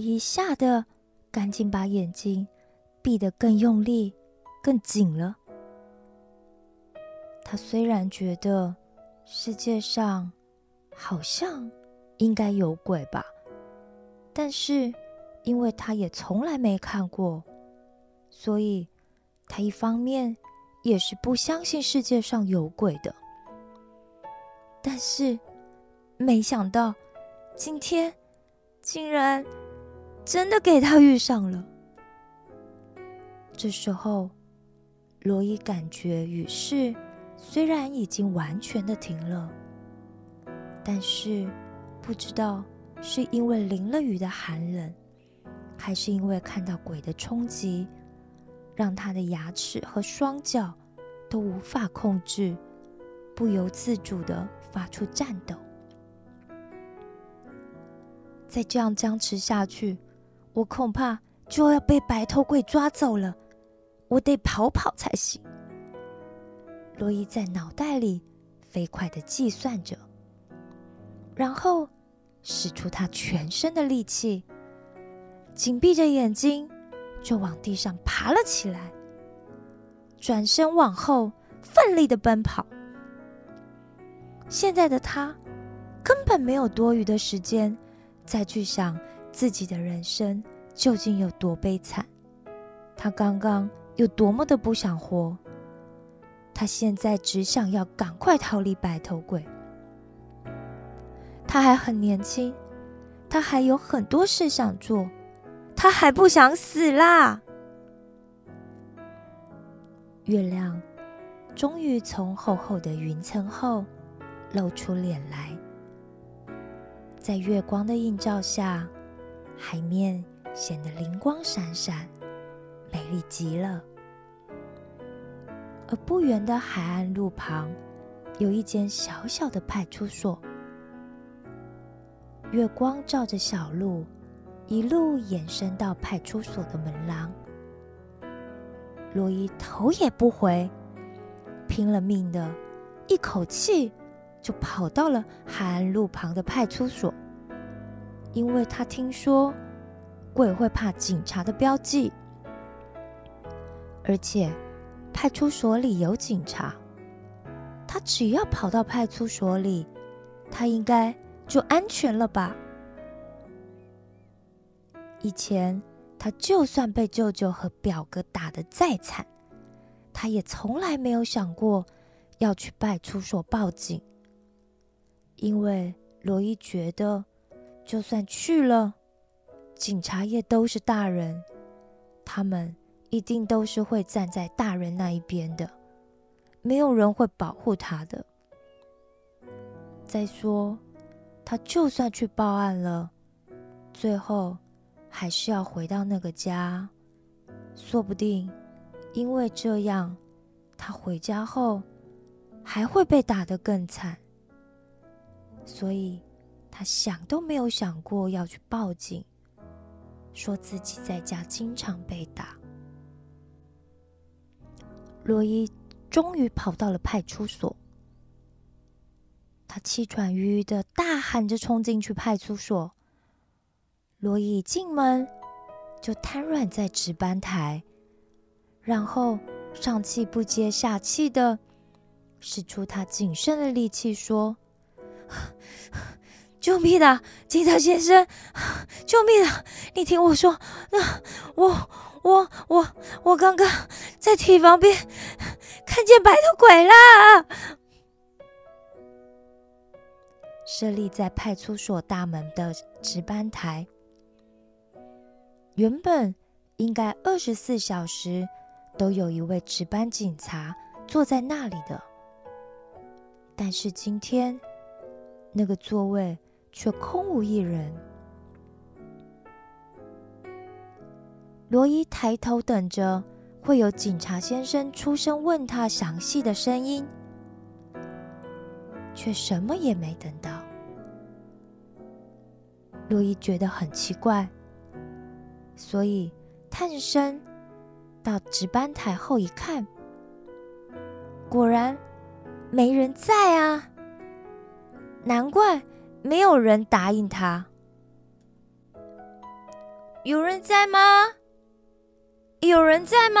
一吓得赶紧把眼睛闭得更用力、更紧了。他虽然觉得世界上好像应该有鬼吧，但是因为他也从来没看过，所以他一方面也是不相信世界上有鬼的。但是没想到今天竟然真的给他遇上了。这时候，罗伊感觉雨势。虽然已经完全的停了，但是不知道是因为淋了雨的寒冷，还是因为看到鬼的冲击，让他的牙齿和双脚都无法控制，不由自主的发出颤抖。再这样僵持下去，我恐怕就要被白头鬼抓走了，我得跑跑才行。罗伊在脑袋里飞快的计算着，然后使出他全身的力气，紧闭着眼睛就往地上爬了起来，转身往后奋力的奔跑。现在的他根本没有多余的时间再去想自己的人生究竟有多悲惨，他刚刚有多么的不想活。他现在只想要赶快逃离白头鬼。他还很年轻，他还有很多事想做，他还不想死啦。月亮终于从厚厚的云层后露出脸来，在月光的映照下，海面显得灵光闪闪，美丽极了。而不远的海岸路旁，有一间小小的派出所。月光照着小路，一路延伸到派出所的门廊。罗伊头也不回，拼了命的，一口气就跑到了海岸路旁的派出所，因为他听说鬼会怕警察的标记，而且。派出所里有警察，他只要跑到派出所里，他应该就安全了吧？以前他就算被舅舅和表哥打得再惨，他也从来没有想过要去派出所报警，因为罗伊觉得，就算去了，警察也都是大人，他们。一定都是会站在大人那一边的，没有人会保护他的。再说，他就算去报案了，最后还是要回到那个家，说不定因为这样，他回家后还会被打得更惨。所以，他想都没有想过要去报警，说自己在家经常被打。罗伊终于跑到了派出所，他气喘吁吁的大喊着冲进去派出所。罗伊一进门就瘫软在值班台，然后上气不接下气的使出他仅剩的力气说：“ 救命啊，警察先生！救命啊！你听我说，那我……”我我我刚刚在体房边看见白头鬼了。设立在派出所大门的值班台，原本应该二十四小时都有一位值班警察坐在那里的，但是今天那个座位却空无一人。罗伊抬头等着会有警察先生出声问他详细的声音，却什么也没等到。罗伊觉得很奇怪，所以探身到值班台后一看，果然没人在啊！难怪没有人答应他。有人在吗？有人在吗？”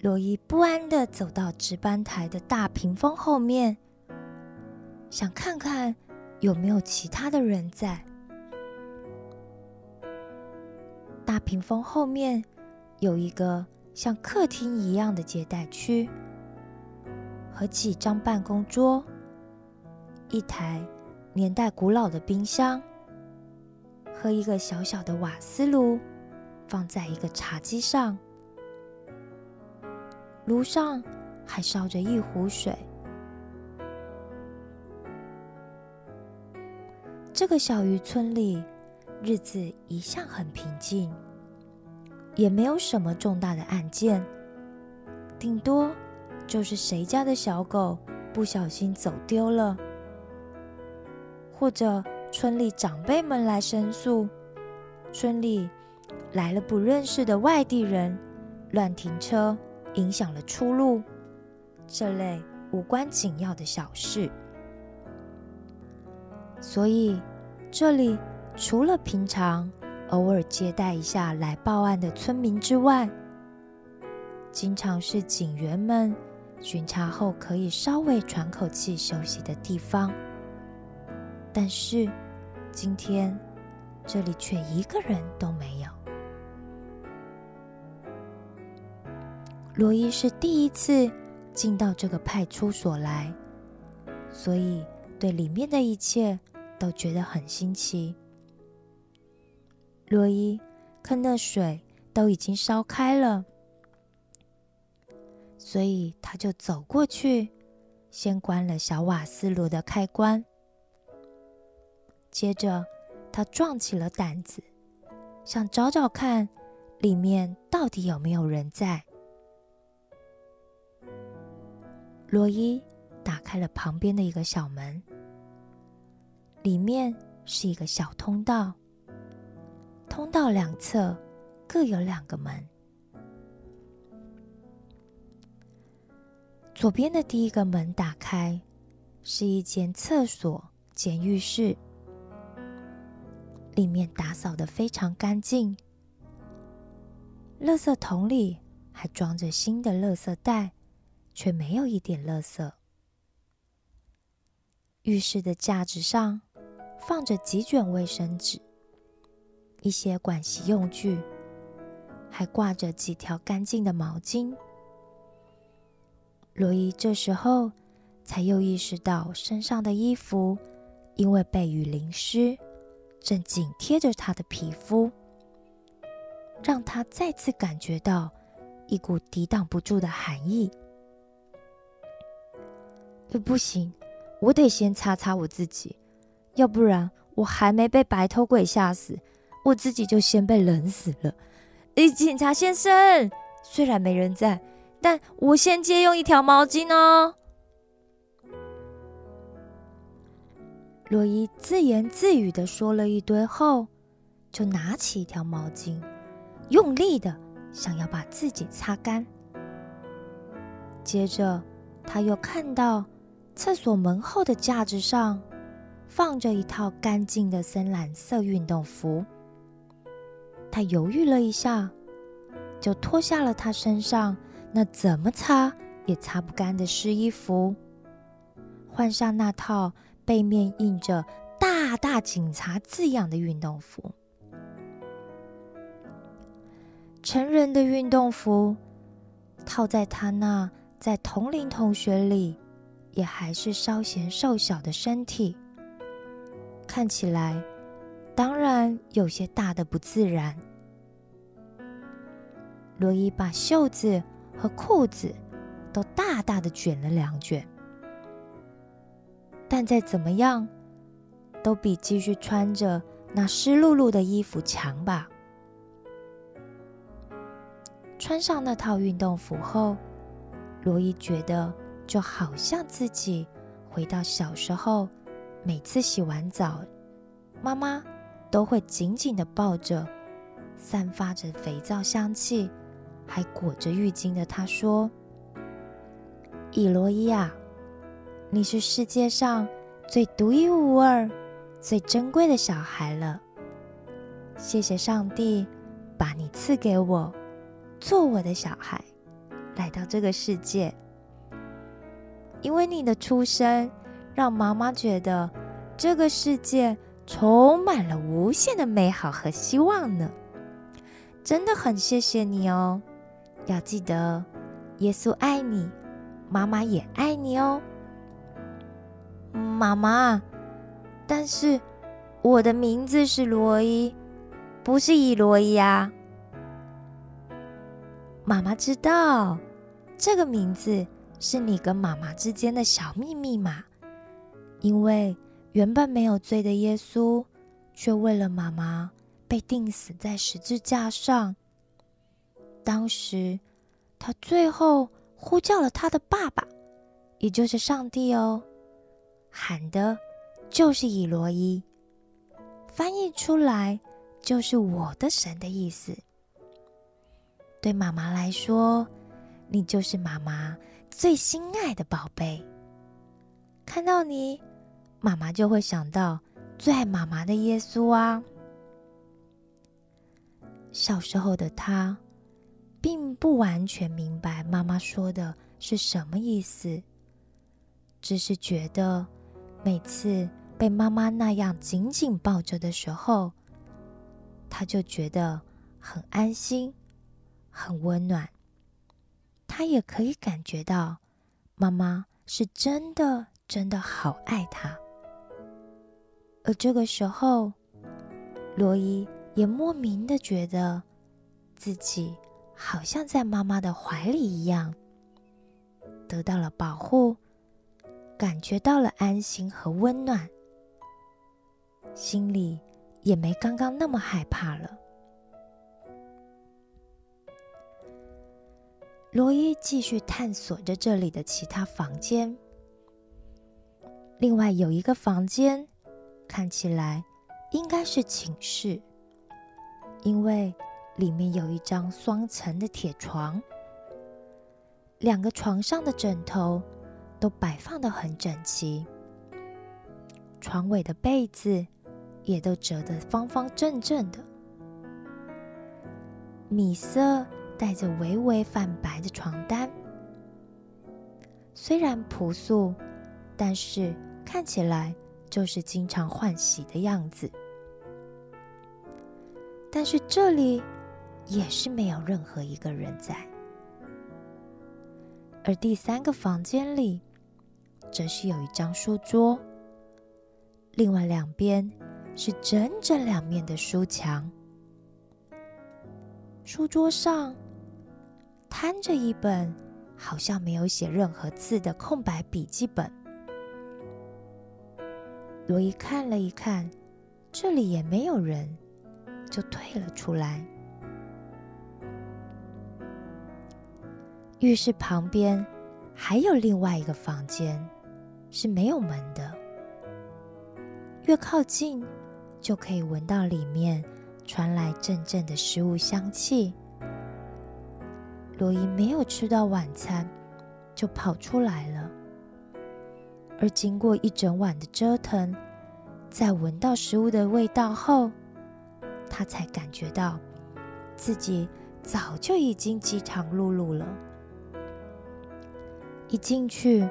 罗伊不安的走到值班台的大屏风后面，想看看有没有其他的人在。大屏风后面有一个像客厅一样的接待区，和几张办公桌，一台年代古老的冰箱，和一个小小的瓦斯炉，放在一个茶几上。炉上还烧着一壶水。这个小渔村里。日子一向很平静，也没有什么重大的案件，顶多就是谁家的小狗不小心走丢了，或者村里长辈们来申诉，村里来了不认识的外地人乱停车，影响了出路，这类无关紧要的小事。所以这里。除了平常偶尔接待一下来报案的村民之外，经常是警员们巡查后可以稍微喘口气休息的地方。但是今天这里却一个人都没有。罗伊是第一次进到这个派出所来，所以对里面的一切都觉得很新奇。罗伊看那水都已经烧开了，所以他就走过去，先关了小瓦斯炉的开关。接着，他壮起了胆子，想找找看里面到底有没有人在。罗伊打开了旁边的一个小门，里面是一个小通道。通道两侧各有两个门。左边的第一个门打开，是一间厕所兼浴室，里面打扫的非常干净。垃圾桶里还装着新的垃圾袋，却没有一点垃圾。浴室的架子上放着几卷卫生纸。一些盥洗用具，还挂着几条干净的毛巾。罗伊这时候才又意识到，身上的衣服因为被雨淋湿，正紧贴着他的皮肤，让他再次感觉到一股抵挡不住的寒意。不行，我得先擦擦我自己，要不然我还没被白头鬼吓死。我自己就先被冷死了。诶，警察先生，虽然没人在，但我先借用一条毛巾哦。洛伊自言自语的说了一堆后，就拿起一条毛巾，用力的想要把自己擦干。接着，他又看到厕所门后的架子上放着一套干净的深蓝色运动服。他犹豫了一下，就脱下了他身上那怎么擦也擦不干的湿衣服，换上那套背面印着“大大警察”字样的运动服。成人的运动服套在他那在同龄同学里也还是稍显瘦小的身体，看起来。当然有些大的不自然。罗伊把袖子和裤子都大大的卷了两卷，但再怎么样，都比继续穿着那湿漉漉的衣服强吧。穿上那套运动服后，罗伊觉得就好像自己回到小时候，每次洗完澡，妈妈。都会紧紧的抱着，散发着肥皂香气，还裹着浴巾的他说：“伊罗伊啊，你是世界上最独一无二、最珍贵的小孩了。谢谢上帝，把你赐给我，做我的小孩，来到这个世界。因为你的出生，让妈妈觉得这个世界充满了无限的美好和希望呢。真的很谢谢你哦！要记得，耶稣爱你，妈妈也爱你哦。妈妈，但是我的名字是罗伊，不是伊罗伊啊。妈妈知道这个名字。是你跟妈妈之间的小秘密嘛？因为原本没有罪的耶稣，却为了妈妈被钉死在十字架上。当时他最后呼叫了他的爸爸，也就是上帝哦，喊的就是以罗伊，翻译出来就是我的神的意思。对妈妈来说，你就是妈妈。最心爱的宝贝，看到你，妈妈就会想到最爱妈妈的耶稣啊。小时候的他，并不完全明白妈妈说的是什么意思，只是觉得每次被妈妈那样紧紧抱着的时候，他就觉得很安心，很温暖。他也可以感觉到，妈妈是真的真的好爱他。而这个时候，罗伊也莫名的觉得自己好像在妈妈的怀里一样，得到了保护，感觉到了安心和温暖，心里也没刚刚那么害怕了。罗伊继续探索着这里的其他房间。另外有一个房间，看起来应该是寝室，因为里面有一张双层的铁床，两个床上的枕头都摆放的很整齐，床尾的被子也都折得方方正正的，米色。带着微微泛白的床单，虽然朴素，但是看起来就是经常换洗的样子。但是这里也是没有任何一个人在，而第三个房间里，则是有一张书桌，另外两边是整整两面的书墙，书桌上。摊着一本好像没有写任何字的空白笔记本。罗伊看了一看，这里也没有人，就退了出来。浴室旁边还有另外一个房间，是没有门的。越靠近，就可以闻到里面传来阵阵的食物香气。罗伊没有吃到晚餐，就跑出来了。而经过一整晚的折腾，在闻到食物的味道后，他才感觉到自己早就已经饥肠辘辘了。一进去，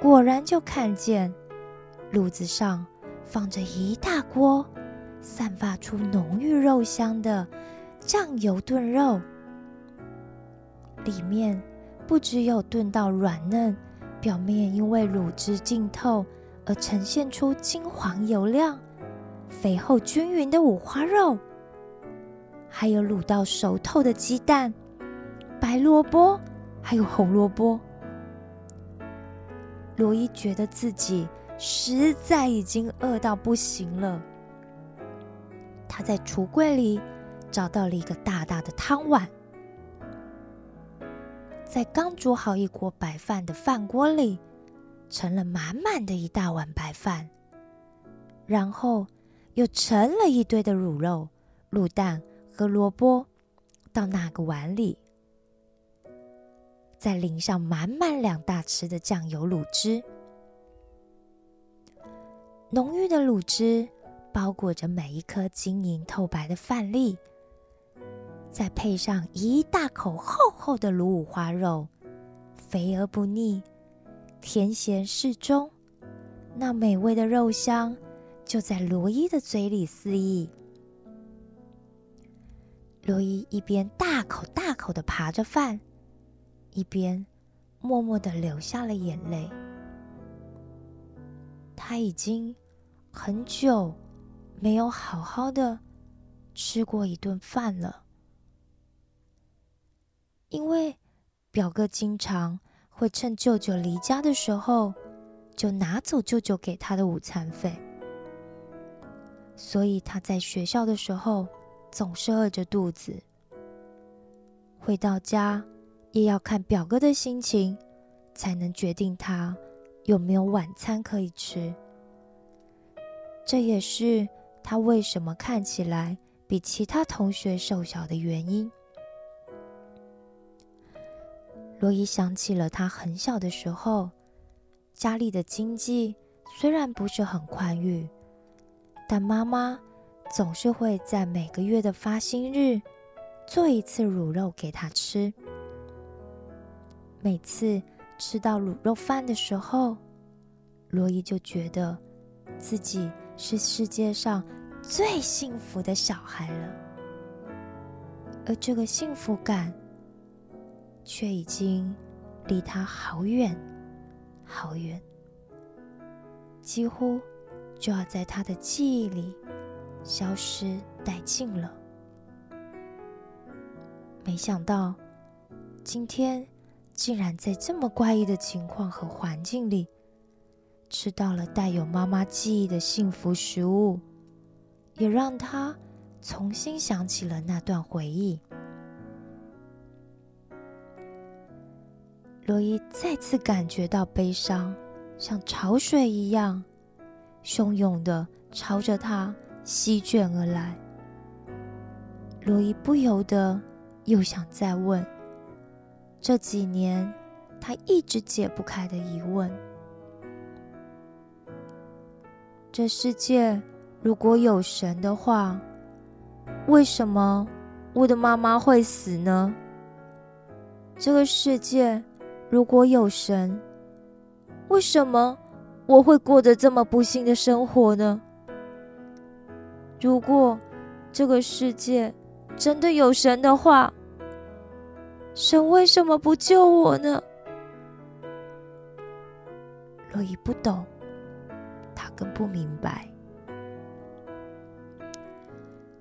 果然就看见炉子上放着一大锅散发出浓郁肉香的酱油炖肉。里面不只有炖到软嫩，表面因为卤汁浸透而呈现出金黄油亮、肥厚均匀的五花肉，还有卤到熟透的鸡蛋、白萝卜，还有红萝卜。罗伊觉得自己实在已经饿到不行了，他在橱柜里找到了一个大大的汤碗。在刚煮好一锅白饭的饭锅里，盛了满满的一大碗白饭，然后又盛了一堆的卤肉、卤蛋和萝卜到那个碗里，再淋上满满两大匙的酱油卤汁。浓郁的卤汁包裹着每一颗晶莹透白的饭粒，再配上一大口厚厚的卤五花肉，肥而不腻，甜咸适中，那美味的肉香就在罗伊的嘴里肆意。罗伊一边大口大口的扒着饭，一边默默的流下了眼泪。他已经很久没有好好的吃过一顿饭了，因为表哥经常会趁舅舅离家的时候就拿走舅舅给他的午餐费，所以他在学校的时候总是饿着肚子。回到家也要看表哥的心情，才能决定他。有没有晚餐可以吃？这也是他为什么看起来比其他同学瘦小的原因。罗伊想起了他很小的时候，家里的经济虽然不是很宽裕，但妈妈总是会在每个月的发薪日做一次卤肉给他吃。每次。吃到卤肉饭的时候，罗伊就觉得自己是世界上最幸福的小孩了。而这个幸福感，却已经离他好远好远，几乎就要在他的记忆里消失殆尽了。没想到今天。竟然在这么怪异的情况和环境里，吃到了带有妈妈记忆的幸福食物，也让他重新想起了那段回忆。罗伊再次感觉到悲伤，像潮水一样汹涌的朝着他席卷而来。罗伊不由得又想再问。这几年，他一直解不开的疑问：这世界如果有神的话，为什么我的妈妈会死呢？这个世界如果有神，为什么我会过得这么不幸的生活呢？如果这个世界真的有神的话，神为什么不救我呢？洛伊不懂，他更不明白。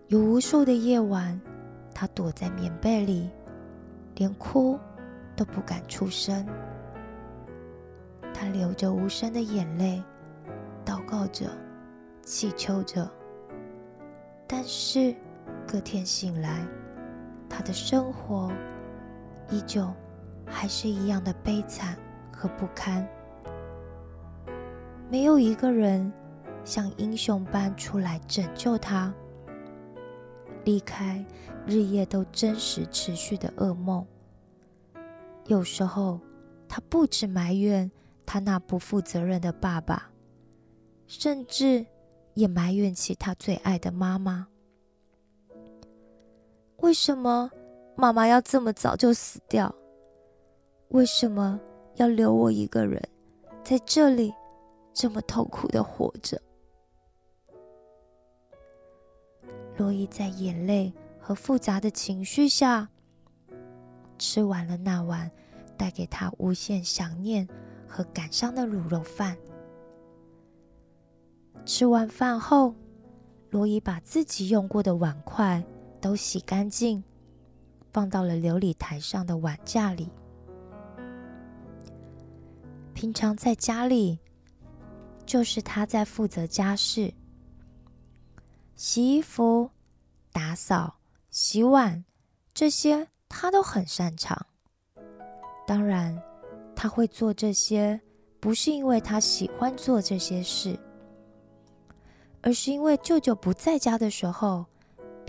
有无数的夜晚，他躲在棉被里，连哭都不敢出声。他流着无声的眼泪，祷告着，祈求着。但是隔天醒来，他的生活。依旧还是一样的悲惨和不堪，没有一个人像英雄般出来拯救他，离开日夜都真实持续的噩梦。有时候，他不止埋怨他那不负责任的爸爸，甚至也埋怨起他最爱的妈妈。为什么？妈妈要这么早就死掉，为什么要留我一个人在这里这么痛苦的活着？罗伊在眼泪和复杂的情绪下吃完了那碗带给他无限想念和感伤的卤肉饭。吃完饭后，罗伊把自己用过的碗筷都洗干净。放到了琉璃台上的碗架里。平常在家里，就是他在负责家事，洗衣服、打扫、洗碗，这些他都很擅长。当然，他会做这些，不是因为他喜欢做这些事，而是因为舅舅不在家的时候。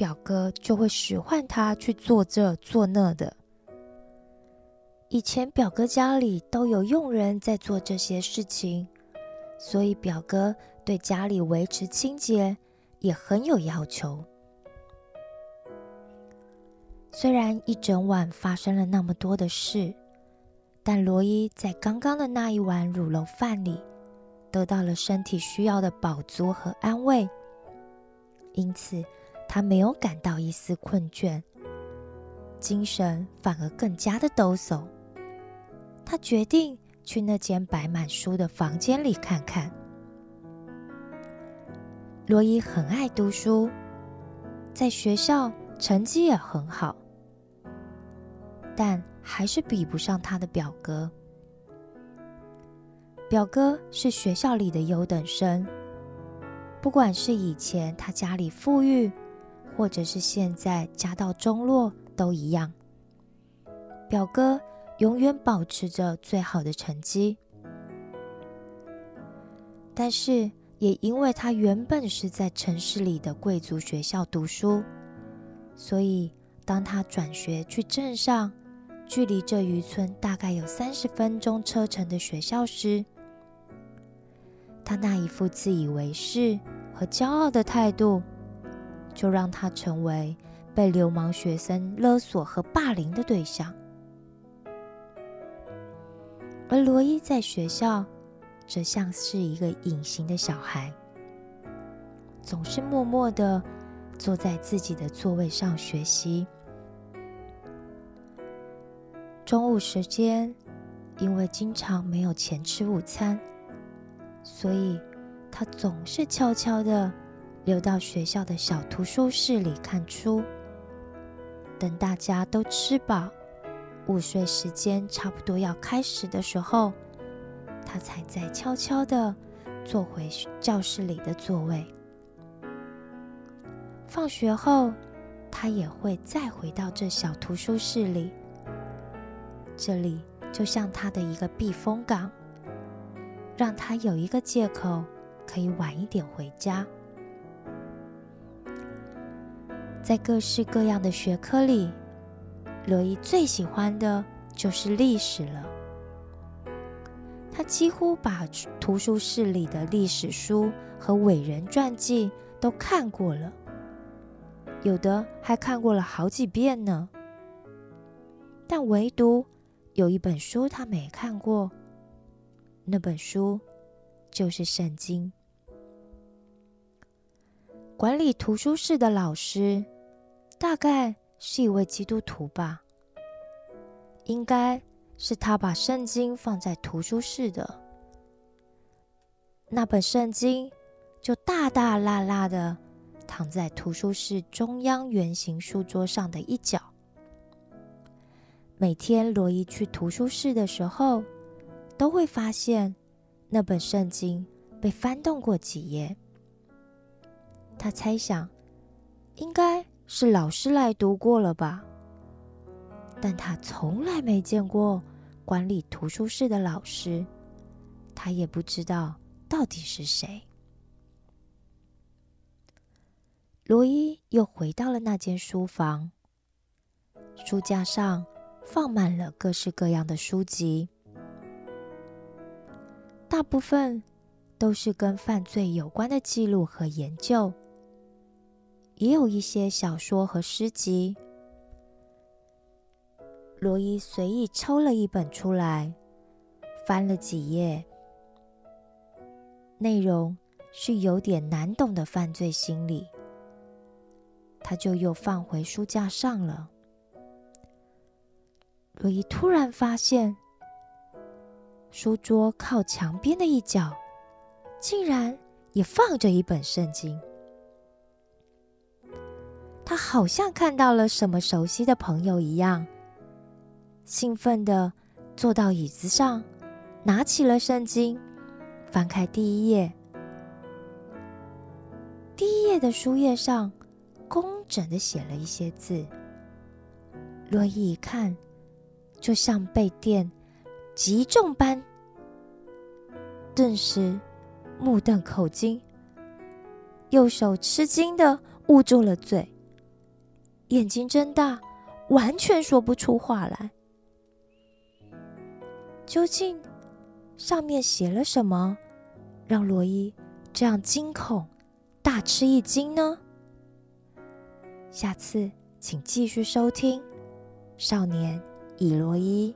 表哥就会使唤他去做这做那的。以前表哥家里都有佣人在做这些事情，所以表哥对家里维持清洁也很有要求。虽然一整晚发生了那么多的事，但罗伊在刚刚的那一碗乳酪饭里得到了身体需要的饱足和安慰，因此他没有感到一丝困倦，精神反而更加的抖擞。他决定去那间摆满书的房间里看看。罗伊很爱读书，在学校成绩也很好。但还是比不上他的表哥。表哥是学校里的优等生，不管是以前他家里富裕，或者是现在家道中落，都一样。表哥永远保持着最好的成绩，但是也因为他原本是在城市里的贵族学校读书，所以当他转学去镇上。距离这渔村大概有三十分钟车程的学校时，他那一副自以为是和骄傲的态度，就让他成为被流氓学生勒索和霸凌的对象。而罗伊在学校，则像是一个隐形的小孩，总是默默的坐在自己的座位上学习。中午时间，因为经常没有钱吃午餐，所以他总是悄悄的溜到学校的小图书室里看书。等大家都吃饱，午睡时间差不多要开始的时候，他才再悄悄的坐回教室里的座位。放学后，他也会再回到这小图书室里。这里就像他的一个避风港，让他有一个借口可以晚一点回家。在各式各样的学科里，罗伊最喜欢的就是历史了。他几乎把图书室里的历史书和伟人传记都看过了，有的还看过了好几遍呢。但唯独……有一本书他没看过，那本书就是《圣经》。管理图书室的老师大概是一位基督徒吧，应该是他把圣经放在图书室的。那本圣经就大大辣辣的躺在图书室中央圆形书桌上的一角。每天罗伊去图书室的时候，都会发现那本圣经被翻动过几页。他猜想，应该是老师来读过了吧。但他从来没见过管理图书室的老师，他也不知道到底是谁。罗伊又回到了那间书房，书架上。放满了各式各样的书籍，大部分都是跟犯罪有关的记录和研究，也有一些小说和诗集。罗伊随意抽了一本出来，翻了几页，内容是有点难懂的犯罪心理，他就又放回书架上了。罗伊突然发现，书桌靠墙边的一角，竟然也放着一本圣经。他好像看到了什么熟悉的朋友一样，兴奋的坐到椅子上，拿起了圣经，翻开第一页。第一页的书页上，工整的写了一些字。罗伊一看。就像被电击中般，顿时目瞪口睛，右手吃惊的捂住了嘴，眼睛睁大，完全说不出话来。究竟上面写了什么，让罗伊这样惊恐、大吃一惊呢？下次请继续收听《少年以罗伊》。